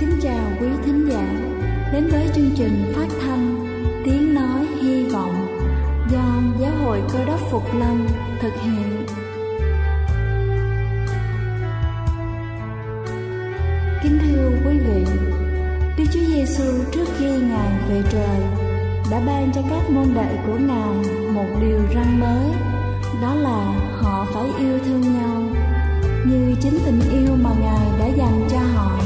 kính chào quý thính giả đến với chương trình phát thanh Tiếng Nói Hy Vọng do Giáo hội Cơ đốc Phục Lâm thực hiện. Kính thưa quý vị, Đức Chúa Giêsu trước khi Ngài về trời đã ban cho các môn đệ của Ngài một điều răn mới, đó là họ phải yêu thương nhau như chính tình yêu mà Ngài đã dành cho họ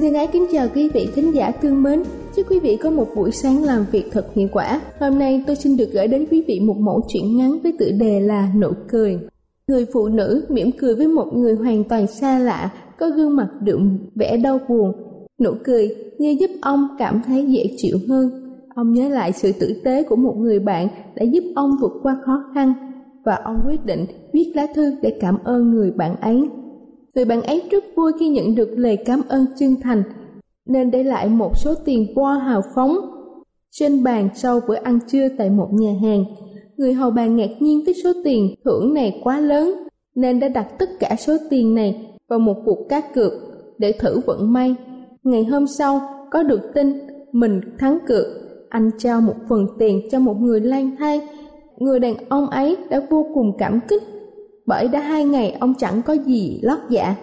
Xin thân ái kính chào quý vị khán giả thương mến. Chúc quý vị có một buổi sáng làm việc thật hiệu quả. Hôm nay tôi xin được gửi đến quý vị một mẫu chuyện ngắn với tựa đề là Nụ cười. Người phụ nữ mỉm cười với một người hoàn toàn xa lạ, có gương mặt đượm vẻ đau buồn. Nụ cười như giúp ông cảm thấy dễ chịu hơn. Ông nhớ lại sự tử tế của một người bạn đã giúp ông vượt qua khó khăn và ông quyết định viết lá thư để cảm ơn người bạn ấy người bạn ấy rất vui khi nhận được lời cảm ơn chân thành. Nên để lại một số tiền qua hào phóng trên bàn sau bữa ăn trưa tại một nhà hàng. Người hầu bàn ngạc nhiên với số tiền thưởng này quá lớn, nên đã đặt tất cả số tiền này vào một cuộc cá cược để thử vận may. Ngày hôm sau, có được tin mình thắng cược. Anh trao một phần tiền cho một người lang thang. Người đàn ông ấy đã vô cùng cảm kích bởi đã hai ngày ông chẳng có gì lót dạ.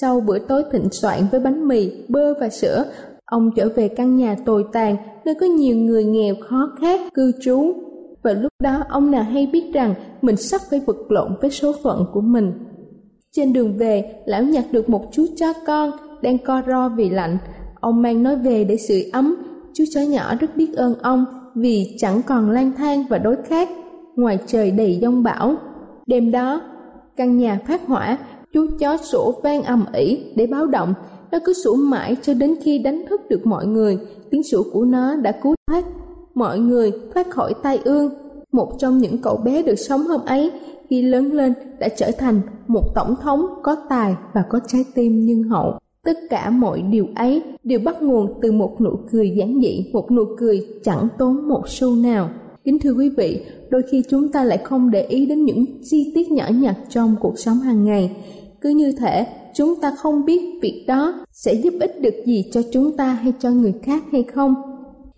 Sau bữa tối thịnh soạn với bánh mì, bơ và sữa, ông trở về căn nhà tồi tàn nơi có nhiều người nghèo khó khát cư trú. Và lúc đó ông nào hay biết rằng mình sắp phải vật lộn với số phận của mình. Trên đường về, lão nhặt được một chú chó con đang co ro vì lạnh. Ông mang nó về để sưởi ấm. Chú chó nhỏ rất biết ơn ông vì chẳng còn lang thang và đối khác ngoài trời đầy giông bão. Đêm đó, căn nhà phát hỏa, chú chó sủa vang ầm ĩ để báo động. Nó cứ sủa mãi cho đến khi đánh thức được mọi người. Tiếng sủa của nó đã cứu thoát mọi người, thoát khỏi tai ương. Một trong những cậu bé được sống hôm ấy khi lớn lên đã trở thành một tổng thống có tài và có trái tim nhân hậu. Tất cả mọi điều ấy đều bắt nguồn từ một nụ cười giản dị, một nụ cười chẳng tốn một xu nào kính thưa quý vị, đôi khi chúng ta lại không để ý đến những chi tiết nhỏ nhặt trong cuộc sống hàng ngày. Cứ như thể chúng ta không biết việc đó sẽ giúp ích được gì cho chúng ta hay cho người khác hay không.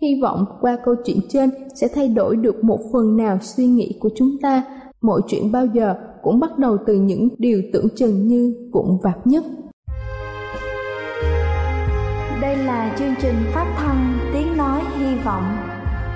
Hy vọng qua câu chuyện trên sẽ thay đổi được một phần nào suy nghĩ của chúng ta. Mọi chuyện bao giờ cũng bắt đầu từ những điều tưởng chừng như vụn vặt nhất. Đây là chương trình phát thanh tiếng nói hy vọng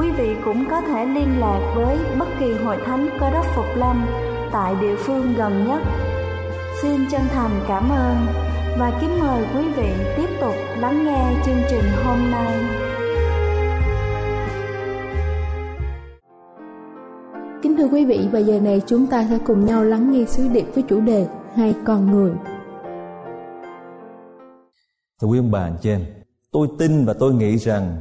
Quý vị cũng có thể liên lạc với bất kỳ hội thánh Cơ đốc Phục Lâm tại địa phương gần nhất. Xin chân thành cảm ơn và kính mời quý vị tiếp tục lắng nghe chương trình hôm nay. Kính thưa quý vị, và giờ này chúng ta sẽ cùng nhau lắng nghe sứ điệp với chủ đề Hai con người. Thưa quý ông bà anh chị em, tôi tin và tôi nghĩ rằng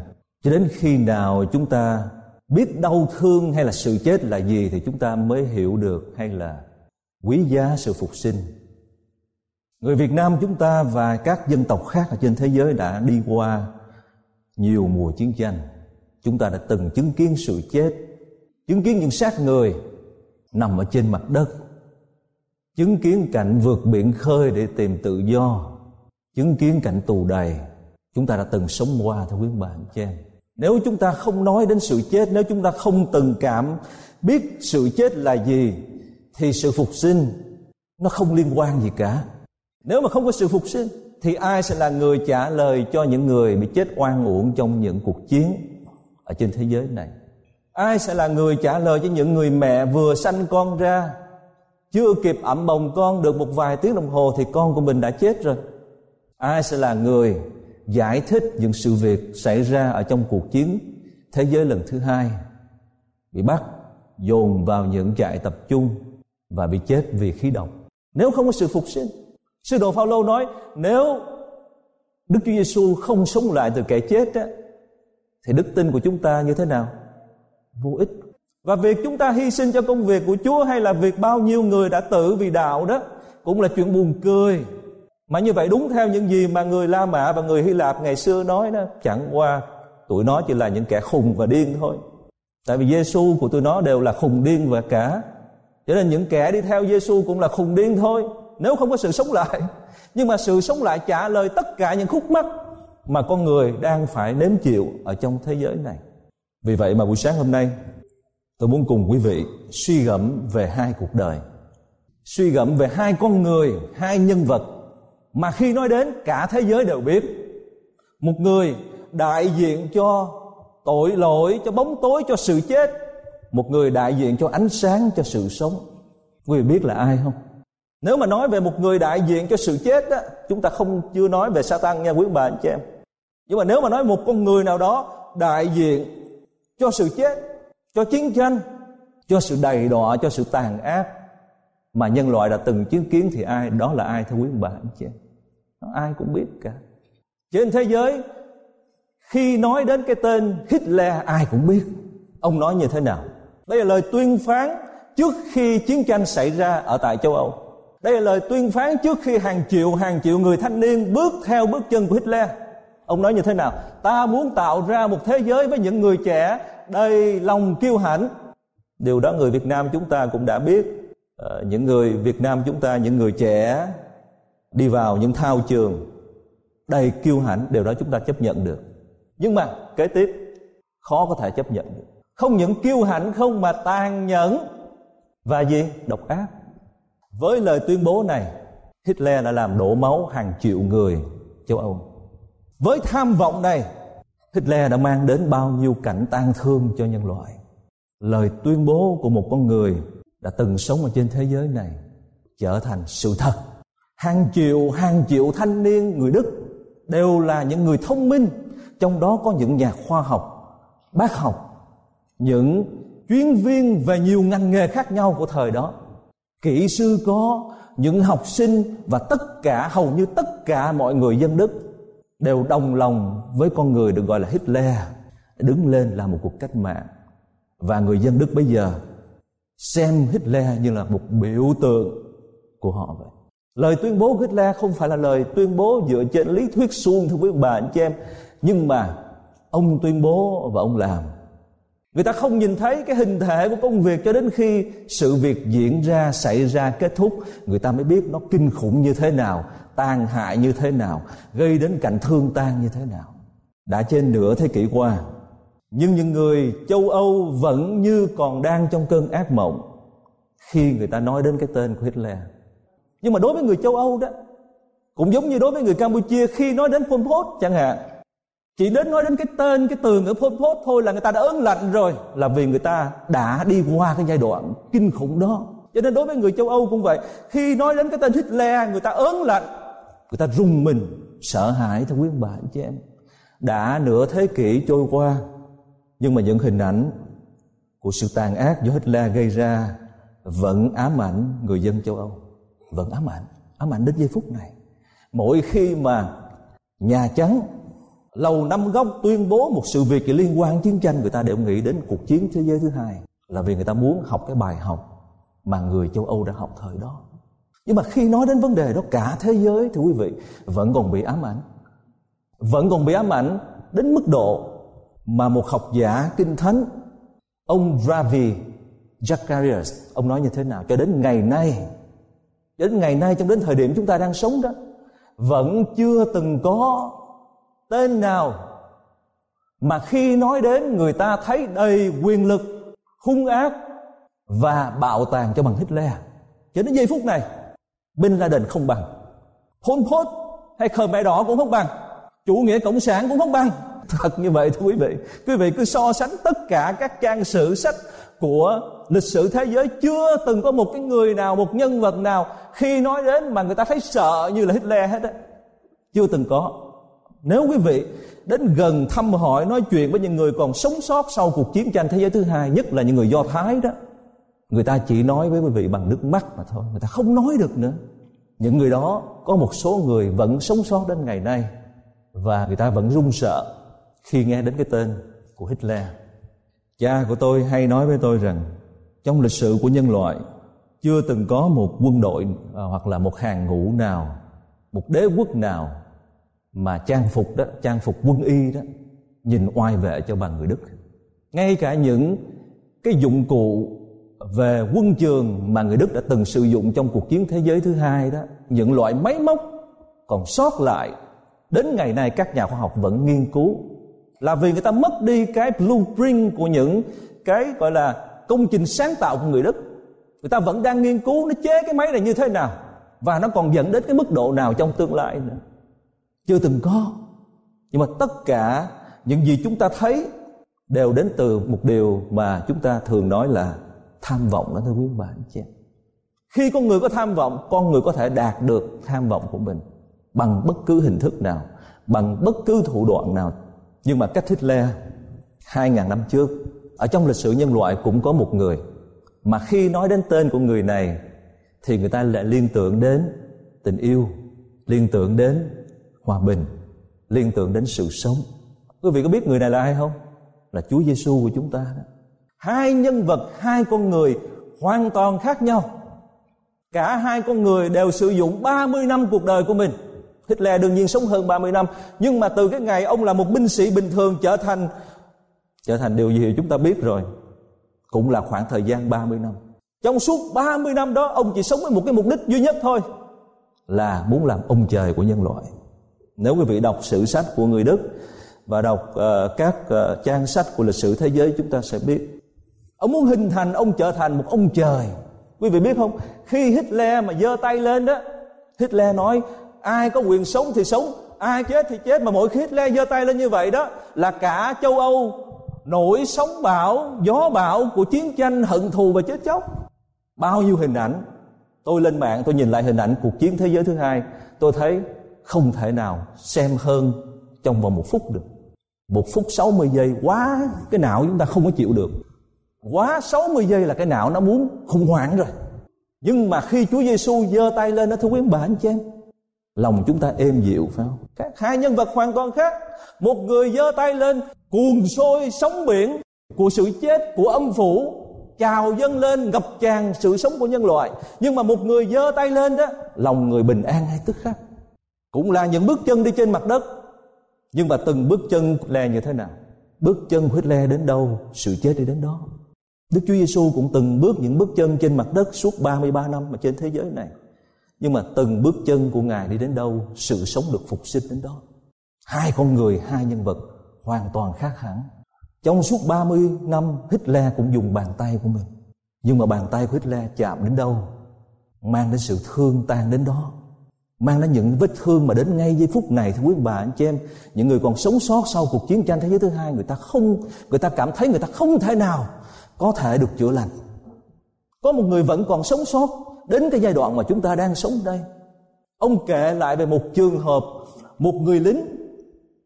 cho đến khi nào chúng ta biết đau thương hay là sự chết là gì thì chúng ta mới hiểu được hay là quý giá sự phục sinh. Người Việt Nam chúng ta và các dân tộc khác ở trên thế giới đã đi qua nhiều mùa chiến tranh. Chúng ta đã từng chứng kiến sự chết, chứng kiến những xác người nằm ở trên mặt đất, chứng kiến cảnh vượt biển khơi để tìm tự do, chứng kiến cảnh tù đầy. Chúng ta đã từng sống qua theo quý bạn chị em nếu chúng ta không nói đến sự chết, nếu chúng ta không từng cảm biết sự chết là gì, thì sự phục sinh nó không liên quan gì cả. Nếu mà không có sự phục sinh, thì ai sẽ là người trả lời cho những người bị chết oan uổng trong những cuộc chiến ở trên thế giới này? Ai sẽ là người trả lời cho những người mẹ vừa sanh con ra, chưa kịp ẩm bồng con được một vài tiếng đồng hồ thì con của mình đã chết rồi? Ai sẽ là người giải thích những sự việc xảy ra ở trong cuộc chiến thế giới lần thứ hai bị bắt dồn vào những trại tập trung và bị chết vì khí độc. Nếu không có sự phục sinh sư đồ Phaolô nói nếu Đức Chúa Giêsu không sống lại từ kẻ chết á, thì đức tin của chúng ta như thế nào? Vô ích. Và việc chúng ta hy sinh cho công việc của Chúa hay là việc bao nhiêu người đã tử vì đạo đó cũng là chuyện buồn cười mà như vậy đúng theo những gì mà người La Mã và người Hy Lạp ngày xưa nói đó, chẳng qua tụi nó chỉ là những kẻ khùng và điên thôi. Tại vì Giêsu của tụi nó đều là khùng điên và cả. Cho nên những kẻ đi theo Giêsu cũng là khùng điên thôi, nếu không có sự sống lại. Nhưng mà sự sống lại trả lời tất cả những khúc mắc mà con người đang phải nếm chịu ở trong thế giới này. Vì vậy mà buổi sáng hôm nay, tôi muốn cùng quý vị suy gẫm về hai cuộc đời. Suy gẫm về hai con người, hai nhân vật mà khi nói đến cả thế giới đều biết, một người đại diện cho tội lỗi, cho bóng tối, cho sự chết, một người đại diện cho ánh sáng, cho sự sống. Quý vị biết là ai không? Nếu mà nói về một người đại diện cho sự chết á, chúng ta không, chưa nói về Satan nha quý bà, anh chị em. Nhưng mà nếu mà nói một con người nào đó đại diện cho sự chết, cho chiến tranh, cho sự đầy đọa, cho sự tàn ác, mà nhân loại đã từng chứng kiến thì ai? Đó là ai thưa quý bà, anh chị em? Ai cũng biết cả. Trên thế giới khi nói đến cái tên Hitler ai cũng biết. Ông nói như thế nào? Đây là lời tuyên phán trước khi chiến tranh xảy ra ở tại châu Âu. Đây là lời tuyên phán trước khi hàng triệu hàng triệu người thanh niên bước theo bước chân của Hitler. Ông nói như thế nào? Ta muốn tạo ra một thế giới với những người trẻ. Đầy lòng kiêu hãnh. Điều đó người Việt Nam chúng ta cũng đã biết. Ờ, những người Việt Nam chúng ta những người trẻ đi vào những thao trường. Đầy kiêu hãnh, điều đó chúng ta chấp nhận được. Nhưng mà, kế tiếp, khó có thể chấp nhận được. Không những kiêu hãnh, không mà tàn nhẫn. Và gì? Độc ác. Với lời tuyên bố này, Hitler đã làm đổ máu hàng triệu người châu Âu. Với tham vọng này, Hitler đã mang đến bao nhiêu cảnh tang thương cho nhân loại? Lời tuyên bố của một con người đã từng sống ở trên thế giới này trở thành sự thật hàng triệu hàng triệu thanh niên, người đức đều là những người thông minh. Trong đó có những nhà khoa học, bác học, những chuyên viên về nhiều ngành nghề khác nhau của thời đó. Kỹ sư có, những học sinh và tất cả, hầu như tất cả mọi người dân đức đều đồng lòng với con người được gọi là hitler, đứng lên làm một cuộc cách mạng. Và người dân đức bây giờ xem hitler như là một biểu tượng của họ vậy lời tuyên bố của hitler không phải là lời tuyên bố dựa trên lý thuyết suông, thưa quý bà, anh chị em. Nhưng mà ông tuyên bố và ông làm. Người ta không nhìn thấy cái hình thể của công việc cho đến khi sự việc diễn ra, xảy ra, kết thúc. Người ta mới biết nó kinh khủng như thế nào, tàn hại như thế nào, gây đến cảnh thương tan như thế nào. Đã trên nửa thế kỷ qua, nhưng những người châu âu vẫn như còn đang trong cơn ác mộng khi người ta nói đến cái tên của hitler nhưng mà đối với người châu âu đó, cũng giống như đối với người campuchia, khi nói đến pol pot chẳng hạn, chỉ đến nói đến cái tên, cái từ ngữ Pol Pot thôi là người ta đã ớn lạnh rồi, là vì người ta đã đi qua cái giai đoạn kinh khủng đó. Cho nên đối với người châu Âu cũng vậy, khi nói đến cái tên Hitler, người ta ớn lạnh, người ta rùng mình, sợ hãi thưa quý bà anh chị em. Đã nửa thế kỷ trôi qua, nhưng mà những hình ảnh của sự tàn ác do Hitler gây ra vẫn ám ảnh người dân châu Âu vẫn ám ảnh ám ảnh đến giây phút này. Mỗi khi mà nhà trắng, lầu năm góc tuyên bố một sự việc liên quan chiến tranh, người ta đều nghĩ đến cuộc chiến thế giới thứ hai là vì người ta muốn học cái bài học mà người châu Âu đã học thời đó. Nhưng mà khi nói đến vấn đề đó, cả thế giới thì quý vị, vẫn còn bị ám ảnh. Vẫn còn bị ám ảnh đến mức độ mà một học giả kinh thánh, ông Ravi Zacharias, ông nói như thế nào? Cho đến ngày nay đến ngày nay trong đến thời điểm chúng ta đang sống đó, vẫn chưa từng có tên nào mà khi nói đến người ta thấy đầy quyền lực, hung ác và bạo tàn cho bằng Hitler. Cho đến giây phút này, Bin Laden không bằng. Pol Pot hay Khmer Đỏ cũng không bằng. Chủ nghĩa cộng sản cũng không bằng. Thật như vậy thưa quý vị. Quý vị cứ so sánh tất cả các trang sử sách của lịch sử thế giới chưa từng có một cái người nào, một nhân vật nào khi nói đến mà người ta thấy sợ như là Hitler hết á. Chưa từng có. Nếu quý vị đến gần thăm hỏi, nói chuyện với những người còn sống sót sau cuộc chiến tranh thế giới thứ hai, nhất là những người do thái đó, người ta chỉ nói với quý vị bằng nước mắt mà thôi, người ta không nói được nữa. Những người đó có một số người vẫn sống sót đến ngày nay và người ta vẫn run sợ khi nghe đến cái tên của Hitler. Cha của tôi hay nói với tôi rằng trong lịch sử của nhân loại chưa từng có một quân đội à, hoặc là một hàng ngũ nào, một đế quốc nào mà trang phục đó, trang phục quân y đó nhìn oai vệ cho bằng người Đức. Ngay cả những cái dụng cụ về quân trường mà người Đức đã từng sử dụng trong cuộc chiến thế giới thứ hai đó, những loại máy móc còn sót lại đến ngày nay các nhà khoa học vẫn nghiên cứu là vì người ta mất đi cái blueprint của những cái gọi là công trình sáng tạo của người Đức. Người ta vẫn đang nghiên cứu nó chế cái máy này như thế nào và nó còn dẫn đến cái mức độ nào trong tương lai nữa. Chưa từng có. Nhưng mà tất cả những gì chúng ta thấy đều đến từ một điều mà chúng ta thường nói là tham vọng đó thưa quý bà anh chị em. Khi con người có tham vọng, con người có thể đạt được tham vọng của mình bằng bất cứ hình thức nào, bằng bất cứ thủ đoạn nào nhưng mà cách Hitler 2.000 năm trước ở trong lịch sử nhân loại cũng có một người mà khi nói đến tên của người này thì người ta lại liên tưởng đến tình yêu, liên tưởng đến hòa bình, liên tưởng đến sự sống. Quý vị có biết người này là ai không? Là Chúa Giêsu của chúng ta đó. Hai nhân vật, hai con người hoàn toàn khác nhau. Cả hai con người đều sử dụng 30 năm cuộc đời của mình Hitler đương nhiên sống hơn 30 năm nhưng mà từ cái ngày ông là một binh sĩ bình thường trở thành trở thành điều gì chúng ta biết rồi. Cũng là khoảng thời gian 30 năm. Trong suốt 30 năm đó ông chỉ sống với một cái mục đích duy nhất thôi là muốn làm ông trời của nhân loại. Nếu quý vị đọc sử sách của người Đức và đọc uh, các uh, trang sách của lịch sử thế giới chúng ta sẽ biết. Ông muốn hình thành ông trở thành một ông trời. Quý vị biết không? Khi Hitler mà giơ tay lên đó Hitler nói ai có quyền sống thì sống ai chết thì chết. Mà mỗi khi Hitler giơ tay lên như vậy đó là cả châu Âu nổi sóng bão, gió bão của chiến tranh hận thù và chết chóc. Bao nhiêu hình ảnh. Tôi lên mạng, tôi nhìn lại hình ảnh cuộc chiến thế giới thứ hai. Tôi thấy không thể nào xem hơn trong vòng một phút được. Một phút 60 giây, quá, cái não chúng ta không có chịu được. Quá 60 giây là cái não nó muốn khủng hoảng rồi. Nhưng mà khi Chúa Giêsu giơ tay lên, nó thưa quý bà anh chị em lòng chúng ta êm dịu phải không? Các hai nhân vật hoàn toàn khác. Một người giơ tay lên, cuồng sôi sóng biển của sự chết của âm phủ chào dâng lên, ngập tràn sự sống của nhân loại. Nhưng mà một người giơ tay lên đó, lòng người bình an hay tức khắc? Cũng là những bước chân đi trên mặt đất. Nhưng mà từng bước chân lè như thế nào? Bước chân huyết le đến đâu, sự chết đi đến đó. Đức Chúa Giêsu cũng từng bước những bước chân trên mặt đất suốt 33 năm mà trên thế giới này nhưng mà từng bước chân của ngài đi đến đâu, sự sống được phục sinh đến đó. Hai con người, hai nhân vật, hoàn toàn khác hẳn. Trong suốt 30 năm, Hitler cũng dùng bàn tay của mình. Nhưng mà bàn tay của Hitler chạm đến đâu, mang đến sự thương tan đến đó. Mang đến những vết thương mà đến ngay giây phút này, thưa quý bà, anh chị em. Những người còn sống sót sau cuộc chiến tranh thế giới thứ hai, người ta không, người ta cảm thấy người ta không thể nào có thể được chữa lành. Có một người vẫn còn sống sót đến cái giai đoạn mà chúng ta đang sống đây. Ông kể lại về một trường hợp một người lính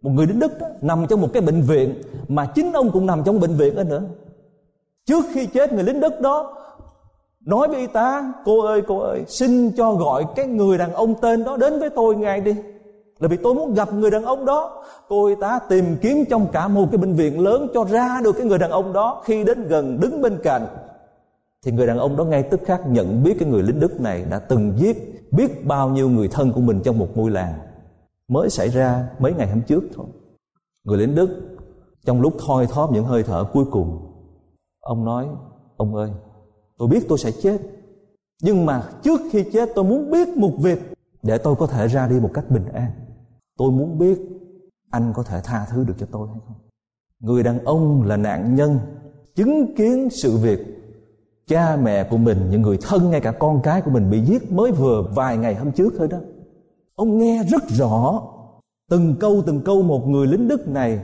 một người lính đức đó, nằm trong một cái bệnh viện mà chính ông cũng nằm trong bệnh viện đó nữa. Trước khi chết người lính đức đó nói với y tá cô ơi cô ơi xin cho gọi cái người đàn ông tên đó đến với tôi ngay đi. Là vì tôi muốn gặp người đàn ông đó. Cô y tá tìm kiếm trong cả một cái bệnh viện lớn cho ra được cái người đàn ông đó khi đến gần đứng bên cạnh thì người đàn ông đó ngay tức khắc nhận biết cái người lính Đức này đã từng giết biết bao nhiêu người thân của mình trong một ngôi làng mới xảy ra mấy ngày hôm trước thôi. Người lính Đức trong lúc thoi thóp những hơi thở cuối cùng, ông nói: "Ông ơi, tôi biết tôi sẽ chết, nhưng mà trước khi chết tôi muốn biết một việc để tôi có thể ra đi một cách bình an. Tôi muốn biết anh có thể tha thứ được cho tôi hay không?" Người đàn ông là nạn nhân chứng kiến sự việc cha mẹ của mình, những người thân ngay cả con cái của mình bị giết mới vừa vài ngày hôm trước thôi đó. Ông nghe rất rõ từng câu từng câu một người lính Đức này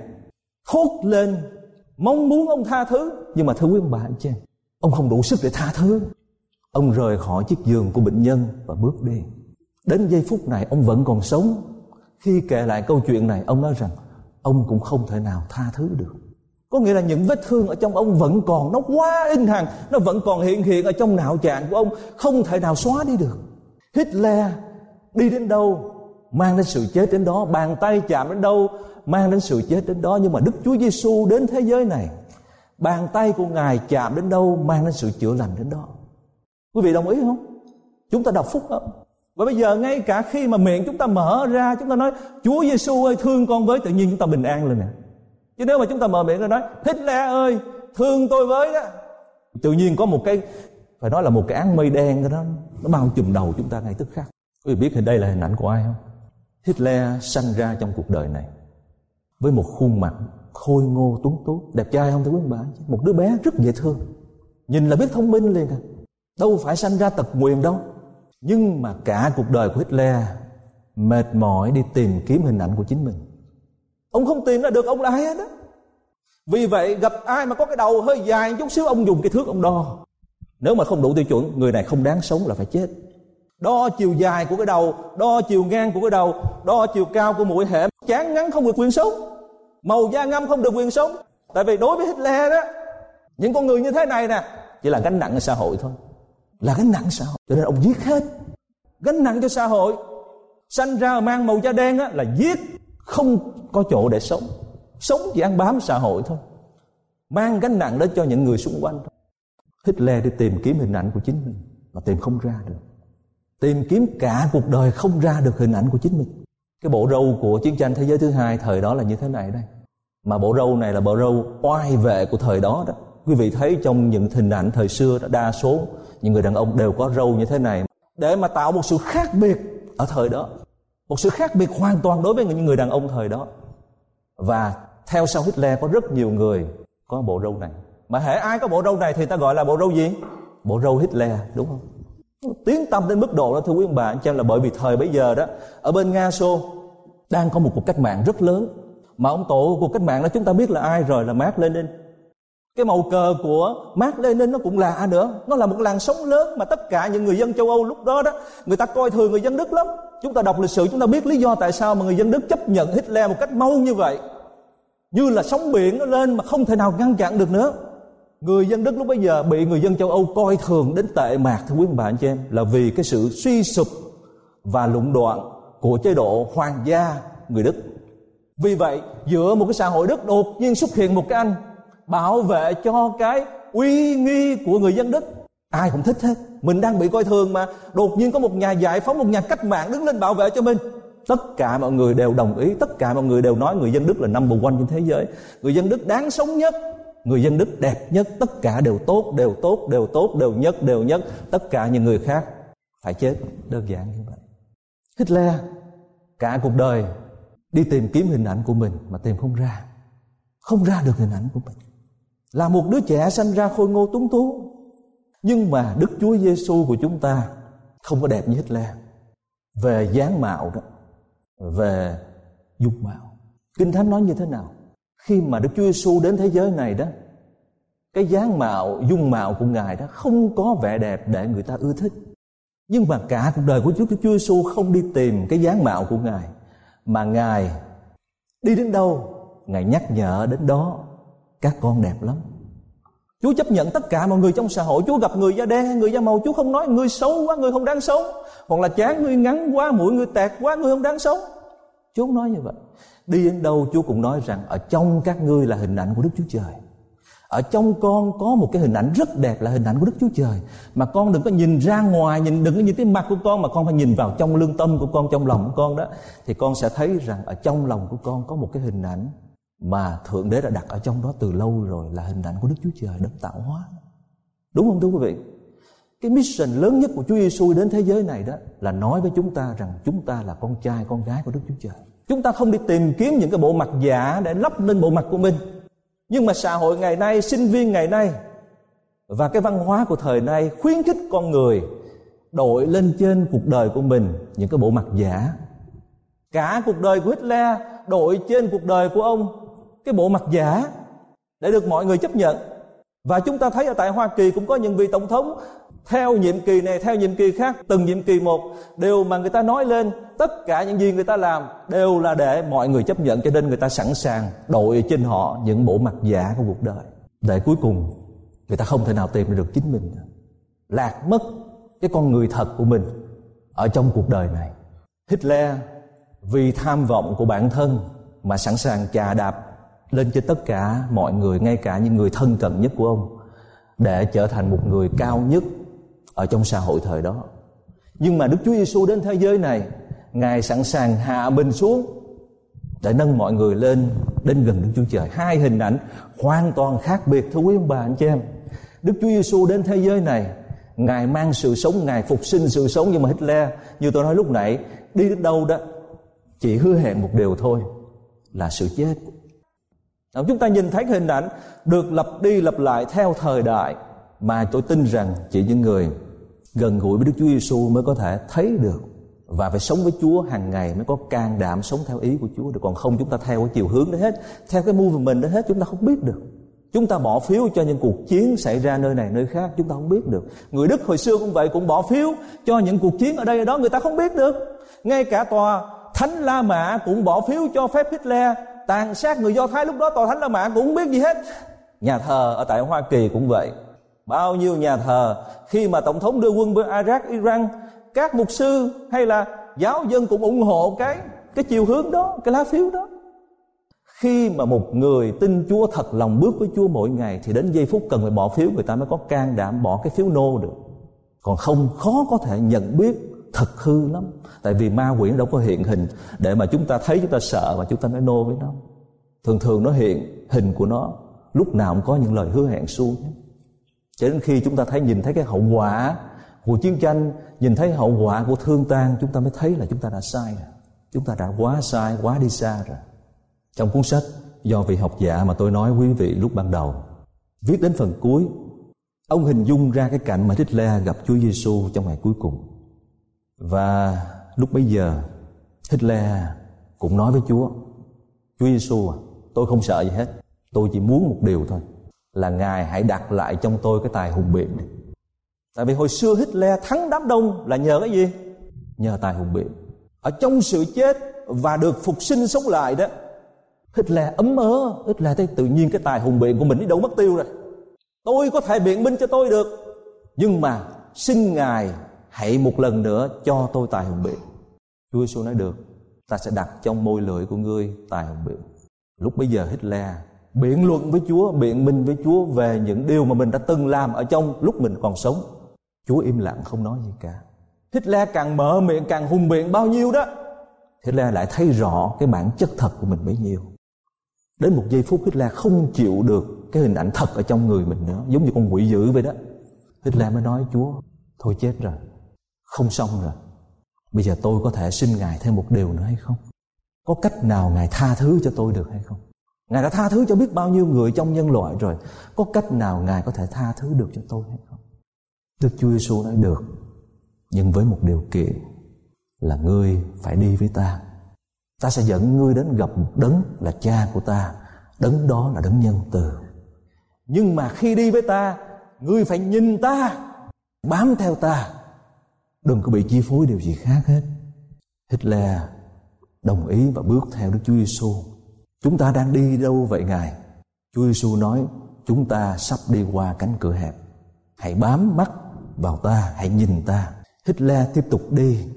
thốt lên mong muốn ông tha thứ. Nhưng mà thưa quý ông bà anh chị ông không đủ sức để tha thứ. Ông rời khỏi chiếc giường của bệnh nhân và bước đi. Đến giây phút này ông vẫn còn sống. Khi kể lại câu chuyện này ông nói rằng ông cũng không thể nào tha thứ được có nghĩa là những vết thương ở trong ông vẫn còn, nó quá in hằn nó vẫn còn hiện hiện ở trong não trạng của ông, không thể nào xóa đi được. Hitler đi đến đâu, mang đến sự chết đến đó, bàn tay chạm đến đâu, mang đến sự chết đến đó, nhưng mà Đức Chúa Giêsu đến thế giới này, bàn tay của Ngài chạm đến đâu, mang đến sự chữa lành đến đó. Quý vị đồng ý không? Chúng ta đọc phúc không và bây giờ ngay cả khi mà miệng chúng ta mở ra, chúng ta nói, Chúa Giêsu ơi, thương con với tự nhiên chúng ta bình an lên nè chứ nếu mà chúng ta mở miệng ra nói Hitler ơi, thương tôi với đó. Tự nhiên có một cái, phải nói là một cái áng mây đen đó, nó bao trùm đầu chúng ta ngay tức khắc. Quý vị biết thì đây là hình ảnh của ai không? Hitler sanh ra trong cuộc đời này với một khuôn mặt khôi ngô tuấn tú. Đẹp trai không thưa quý bà? Một đứa bé rất dễ thương. Nhìn là biết thông minh liền à. Đâu phải sanh ra tật nguyền đâu. Nhưng mà cả cuộc đời của Hitler mệt mỏi đi tìm kiếm hình ảnh của chính mình ông không tìm ra được ông là ai hết đó. Vì vậy gặp ai mà có cái đầu hơi dài chút xíu ông dùng cái thước ông đo. Nếu mà không đủ tiêu chuẩn người này không đáng sống là phải chết. Đo chiều dài của cái đầu đo chiều ngang của cái đầu đo chiều cao của mũi hẻm, chán ngắn không được quyền sống. Màu da ngâm không được quyền sống. Tại vì đối với Hitler đó những con người như thế này nè chỉ là gánh nặng cho xã hội thôi. Là gánh nặng xã hội. Cho nên ông giết hết. Gánh nặng cho xã hội. Sanh ra mang màu da đen á, là giết không có chỗ để sống. Sống chỉ ăn bám xã hội thôi. Mang gánh nặng đến cho những người xung quanh thôi. Hitler đi tìm kiếm hình ảnh của chính mình mà tìm không ra được. Tìm kiếm cả cuộc đời không ra được hình ảnh của chính mình. Cái bộ râu của chiến tranh thế giới thứ hai thời đó là như thế này đây. Mà bộ râu này là bộ râu oai vệ của thời đó đó. Quý vị thấy trong những hình ảnh thời xưa đó, đa số những người đàn ông đều có râu như thế này. Để mà tạo một sự khác biệt ở thời đó một sự khác biệt hoàn toàn đối với những người đàn ông thời đó. Và theo sau Hitler, có rất nhiều người có bộ râu này. Mà hễ ai có bộ râu này thì ta gọi là bộ râu gì? Bộ râu Hitler, đúng không? Tiến tâm đến mức độ đó, thưa quý ông bà, anh chị em là bởi vì thời bấy giờ đó, ở bên nga xô đang có một cuộc cách mạng rất lớn. Mà ông tổ cuộc cách mạng đó, chúng ta biết là ai rồi là Mark Lenin. Cái màu cờ của Mark Lenin nó cũng là nữa. Nó là một làn sóng lớn mà tất cả những người dân châu Âu lúc đó đó, người ta coi thường người dân Đức lắm chúng ta đọc lịch sử, chúng ta biết lý do tại sao mà người dân Đức chấp nhận Hitler một cách mau như vậy như là sóng biển nó lên mà không thể nào ngăn chặn được nữa Người dân Đức lúc bấy giờ bị người dân châu Âu coi thường đến tệ mạc, thưa quý bà anh chị em, là vì cái sự suy sụp và lũng đoạn của chế độ hoàng gia người Đức. Vì vậy, giữa một cái xã hội Đức đột nhiên xuất hiện một cái anh bảo vệ cho cái uy nghi của người dân Đức. Ai cũng thích hết. Mình đang bị coi thường mà. Đột nhiên có một nhà giải phóng, một nhà cách mạng đứng lên bảo vệ cho mình. Tất cả mọi người đều đồng ý, tất cả mọi người đều nói người dân Đức là number one trên thế giới. Người dân Đức đáng sống nhất, người dân đức đẹp nhất. Tất cả đều tốt đều tốt đều tốt đều nhất đều nhất. Tất cả những người khác phải chết. Đơn giản như vậy. Hitler cả cuộc đời đi tìm kiếm hình ảnh của mình mà tìm không ra. Không ra được hình ảnh của mình. Là một đứa trẻ sanh ra khôi ngô tuấn tú nhưng mà Đức Chúa Giêsu của chúng ta không có đẹp như Hitler. Về dáng mạo đó, về dung mạo. Kinh thánh nói như thế nào? Khi mà Đức Chúa Giêsu đến thế giới này đó, cái dáng mạo, dung mạo của ngài đó không có vẻ đẹp để người ta ưa thích. Nhưng mà cả cuộc đời của Chúa Chúa Giêsu không đi tìm cái dáng mạo của ngài, mà ngài đi đến đâu, ngài nhắc nhở đến đó, các con đẹp lắm. Chúa chấp nhận tất cả mọi người trong xã hội. Chúa gặp người da đen hay người da màu. Chúa không nói người xấu quá, người không đáng sống Hoặc là chán, người ngắn quá, mũi người tẹt quá, người không đáng sống Chúa không nói như vậy. Đi đến đâu, Chúa cũng nói rằng Ở trong các ngươi là hình ảnh của Đức Chúa Trời. Ở trong con có một cái hình ảnh rất đẹp là hình ảnh của Đức Chúa Trời. Mà con đừng có nhìn ra ngoài, nhìn đừng có nhìn cái mặt của con, mà con phải nhìn vào trong lương tâm của con, trong lòng của con đó. Thì con sẽ thấy rằng ở trong lòng của con có một cái hình ảnh mà thượng đế đã đặt ở trong đó từ lâu rồi, là hình ảnh của Đức Chúa Trời đấng tạo hóa. Đúng không thưa quý vị? Cái mission lớn nhất của Chúa Giêsu đến thế giới này đó là nói với chúng ta rằng chúng ta là con trai, con gái của Đức Chúa Trời. Chúng ta không đi tìm kiếm những cái bộ mặt giả để lắp lên bộ mặt của mình. Nhưng mà xã hội ngày nay, sinh viên ngày nay và cái văn hóa của thời nay khuyến khích con người đội lên trên cuộc đời của mình những cái bộ mặt giả. Cả cuộc đời của Hitler đội trên cuộc đời của ông cái bộ mặt giả để được mọi người chấp nhận. Và chúng ta thấy ở tại Hoa Kỳ cũng có những vị tổng thống theo nhiệm kỳ này, theo nhiệm kỳ khác, từng nhiệm kỳ một, đều mà người ta nói lên, tất cả những gì người ta làm đều là để mọi người chấp nhận cho nên người ta sẵn sàng đội trên họ những bộ mặt giả của cuộc đời. Để cuối cùng, người ta không thể nào tìm được chính mình lạc mất cái con người thật của mình ở trong cuộc đời này. Hitler vì tham vọng của bản thân mà sẵn sàng chà đạp lên trên tất cả mọi người ngay cả những người thân cận nhất của ông để trở thành một người cao nhất ở trong xã hội thời đó nhưng mà Đức Chúa Giêsu đến thế giới này Ngài sẵn sàng hạ mình xuống để nâng mọi người lên đến gần Đức Chúa Trời. Hai hình ảnh hoàn toàn khác biệt thưa quý ông bà anh chị em. Đức Chúa Giêsu đến thế giới này, Ngài mang sự sống, Ngài phục sinh sự sống nhưng mà Hitler như tôi nói lúc nãy đi đến đâu đó chỉ hứa hẹn một điều thôi là sự chết. Chúng ta nhìn thấy hình ảnh được lặp đi lặp lại theo thời đại mà tôi tin rằng chỉ những người gần gũi với Đức Chúa Giêsu mới có thể thấy được và phải sống với Chúa hàng ngày mới có can đảm sống theo ý của Chúa được. Còn không, chúng ta theo cái chiều hướng đó hết, theo cái movement mình đó hết, chúng ta không biết được. Chúng ta bỏ phiếu cho những cuộc chiến xảy ra nơi này, nơi khác, chúng ta không biết được. Người Đức hồi xưa cũng vậy, cũng bỏ phiếu cho những cuộc chiến ở đây, ở đó, người ta không biết được. Ngay cả tòa Thánh La Mã cũng bỏ phiếu cho phép Hitler tàn sát người Do Thái lúc đó tòa Thánh La Mã cũng không biết gì hết. Nhà thờ ở tại Hoa Kỳ cũng vậy. Bao nhiêu nhà thờ khi mà tổng thống đưa quân với Iraq, Iran, các mục sư hay là giáo dân cũng ủng hộ cái cái chiều hướng đó, cái lá phiếu đó. Khi mà một người tin Chúa thật lòng bước với Chúa mỗi ngày thì đến giây phút cần phải bỏ phiếu, người ta mới có can đảm bỏ cái phiếu nô được. Còn không, khó có thể nhận biết thật hư lắm. Tại vì ma quỷ nó đâu có hiện hình để mà chúng ta thấy, chúng ta sợ và chúng ta nói nô với nó. Thường thường nó hiện hình của nó, lúc nào cũng có những lời hứa hẹn suông cho đến khi chúng ta thấy, nhìn thấy cái hậu quả của chiến tranh, nhìn thấy hậu quả của thương tan chúng ta mới thấy là chúng ta đã sai rồi. Chúng ta đã quá sai, quá đi xa rồi. Trong cuốn sách do vị học giả mà tôi nói quý vị lúc ban đầu, viết đến phần cuối, ông hình dung ra cái cảnh mà Hitler gặp Chúa Giêsu trong ngày cuối cùng và lúc bấy giờ, Hitler cũng nói với Chúa Chúa Giêsu à tôi không sợ gì hết. Tôi chỉ muốn một điều thôi, là ngài hãy đặt lại trong tôi cái tài hùng biện này. Tại vì hồi xưa Hitler thắng đám đông là nhờ cái gì? Nhờ tài hùng biện. Ở trong sự chết và được phục sinh sống lại đó, Hitler ấm ớ. Hitler thấy tự nhiên cái tài hùng biện của mình đi đâu mất tiêu rồi. Tôi có thể biện minh cho tôi được, nhưng mà xin ngài hãy một lần nữa cho tôi tài hùng biện Chúa Giêsu nói được ta sẽ đặt trong môi lưỡi của ngươi tài hùng biện lúc bấy giờ Hitler biện luận với Chúa, biện minh với Chúa về những điều mà mình đã từng làm ở trong lúc mình còn sống. Chúa im lặng không nói gì cả. Hitler càng mở miệng càng hùng biện bao nhiêu đó. Hitler lại thấy rõ cái bản chất thật của mình bấy nhiêu. Đến một giây phút Hitler không chịu được cái hình ảnh thật ở trong người mình nữa, giống như con quỷ dữ vậy đó. Hitler mới nói Chúa, thôi chết rồi, không xong rồi. Bây giờ tôi có thể xin Ngài thêm một điều nữa hay không? Có cách nào Ngài tha thứ cho tôi được hay không? Ngài đã tha thứ cho biết bao nhiêu người trong nhân loại rồi. Có cách nào Ngài có thể tha thứ được cho tôi hay không? Đức Chúa Giêsu nói được, nhưng với một điều kiện là ngươi phải đi với ta. Ta sẽ dẫn ngươi đến gặp một đấng là cha của ta, đấng đó là đấng nhân từ. Nhưng mà khi đi với ta, ngươi phải nhìn ta, bám theo ta. Đừng có bị chi phối điều gì khác hết. Hitler đồng ý và bước theo Đức Chúa Giêsu Chúng ta đang đi đâu vậy Ngài? Chúa Giêsu nói, chúng ta sắp đi qua cánh cửa hẹp. Hãy bám mắt vào ta, hãy nhìn ta. Hitler tiếp tục đi.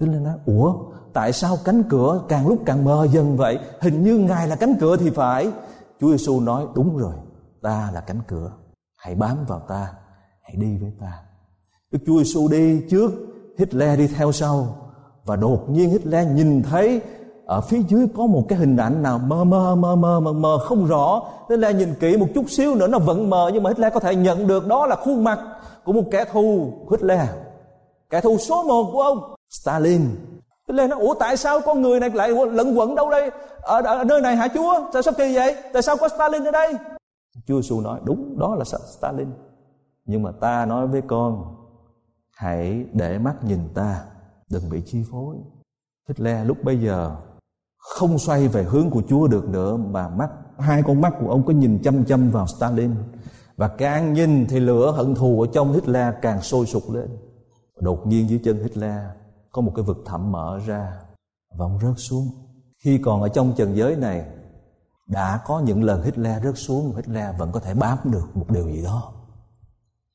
Hitler nói, Ủa, tại sao cánh cửa càng lúc càng mờ dần vậy? Hình như Ngài là cánh cửa thì phải. Chúa Giêsu nói, đúng rồi. ta là cánh cửa hãy bám vào ta hãy đi với ta đức chúa giêsu đi trước hitler đi theo sau. Và đột nhiên hitler nhìn thấy ở phía dưới có một cái hình ảnh nào mờ mờ mờ mờ mờ mờ không rõ. Nên là nhìn kỹ một chút xíu nữa nó vẫn mờ nhưng mà Hitler có thể nhận được đó là khuôn mặt của một kẻ thù. Hitler kẻ thù số một của ông Stalin. Hitler nói ủa tại sao con người này lại lẫn quẩn đâu đây? Ở, ở nơi này hả Chúa? Tại sao kỳ vậy? Tại sao có Stalin ở đây? Chúa Giêsu nói đúng đó là Stalin. Nhưng mà ta nói với con hãy để mắt nhìn ta. Đừng bị chi phối. Hitler lúc bây giờ không xoay về hướng của Chúa được nữa, mà mắt, hai con mắt của ông có nhìn chăm chăm vào Stalin. Và càng nhìn thì lửa hận thù ở trong Hitler càng sôi sục lên. Đột nhiên dưới chân Hitler có một cái vực thẳm mở ra và ông rớt xuống. Khi còn ở trong trần giới này, đã có những lần Hitler rớt xuống, Hitler vẫn có thể bám được một điều gì đó.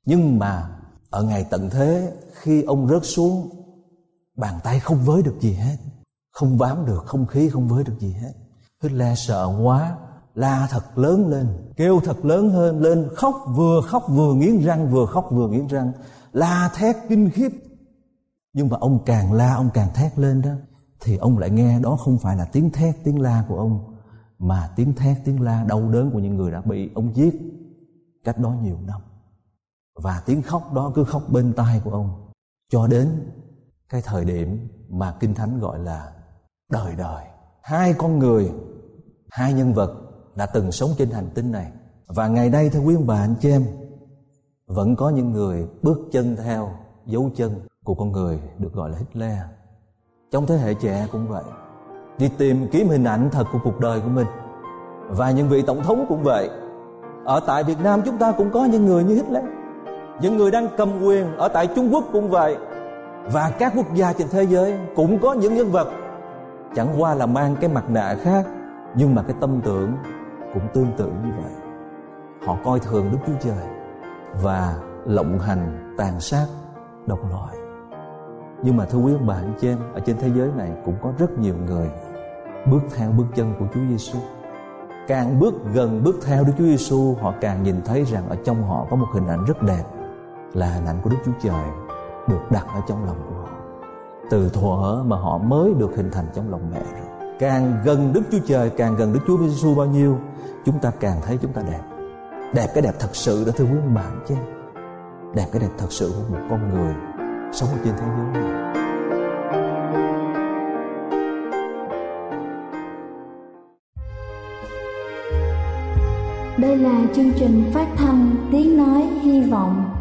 Nhưng mà ở ngày tận thế, khi ông rớt xuống, bàn tay không với được gì hết. Không bám được, không khí không với được gì hết. Hitler sợ quá, la thật lớn lên, kêu thật lớn hơn lên, khóc vừa khóc vừa nghiến răng, vừa khóc vừa nghiến răng. La thét kinh khiếp. Nhưng mà ông càng la, ông càng thét lên đó, thì ông lại nghe đó không phải là tiếng thét, tiếng la của ông, mà tiếng thét, tiếng la đau đớn của những người đã bị ông giết cách đó nhiều năm và tiếng khóc đó cứ khóc bên tai của ông cho đến cái thời điểm mà kinh thánh gọi là đời đời. Hai con người, hai nhân vật đã từng sống trên hành tinh này. Và ngày nay, theo quý ông bà, anh chị em, vẫn có những người bước chân theo dấu chân của con người được gọi là Hitler. Trong thế hệ trẻ cũng vậy. Đi tìm kiếm hình ảnh thật của cuộc đời của mình. Và những vị tổng thống cũng vậy. Ở tại Việt Nam chúng ta cũng có những người như Hitler những người đang cầm quyền ở tại Trung Quốc cũng vậy. Và các quốc gia trên thế giới cũng có những nhân vật. Chẳng qua là mang cái mặt nạ khác nhưng mà cái tâm tưởng cũng tương tự như vậy. Họ coi thường đức chúa trời và lộng hành tàn sát độc loại. Nhưng mà thưa quý ông bà anh chị em ở trên thế giới này cũng có rất nhiều người bước theo bước chân của Chúa Giêsu. Càng bước gần bước theo Đức Chúa Giêsu, họ càng nhìn thấy rằng ở trong họ có một hình ảnh rất đẹp là hình ảnh của Đức Chúa Trời được đặt ở trong lòng của họ. Từ thuở mà họ mới được hình thành trong lòng mẹ rồi. Càng gần Đức Chúa Trời, càng gần Đức Chúa Giêsu bao nhiêu, chúng ta càng thấy chúng ta đẹp. Đẹp cái đẹp thật sự đó thưa quý ông bạn chứ. Đẹp cái đẹp thật sự của một con người sống ở trên thế giới này. Đây là chương trình phát thanh Tiếng Nói Hy Vọng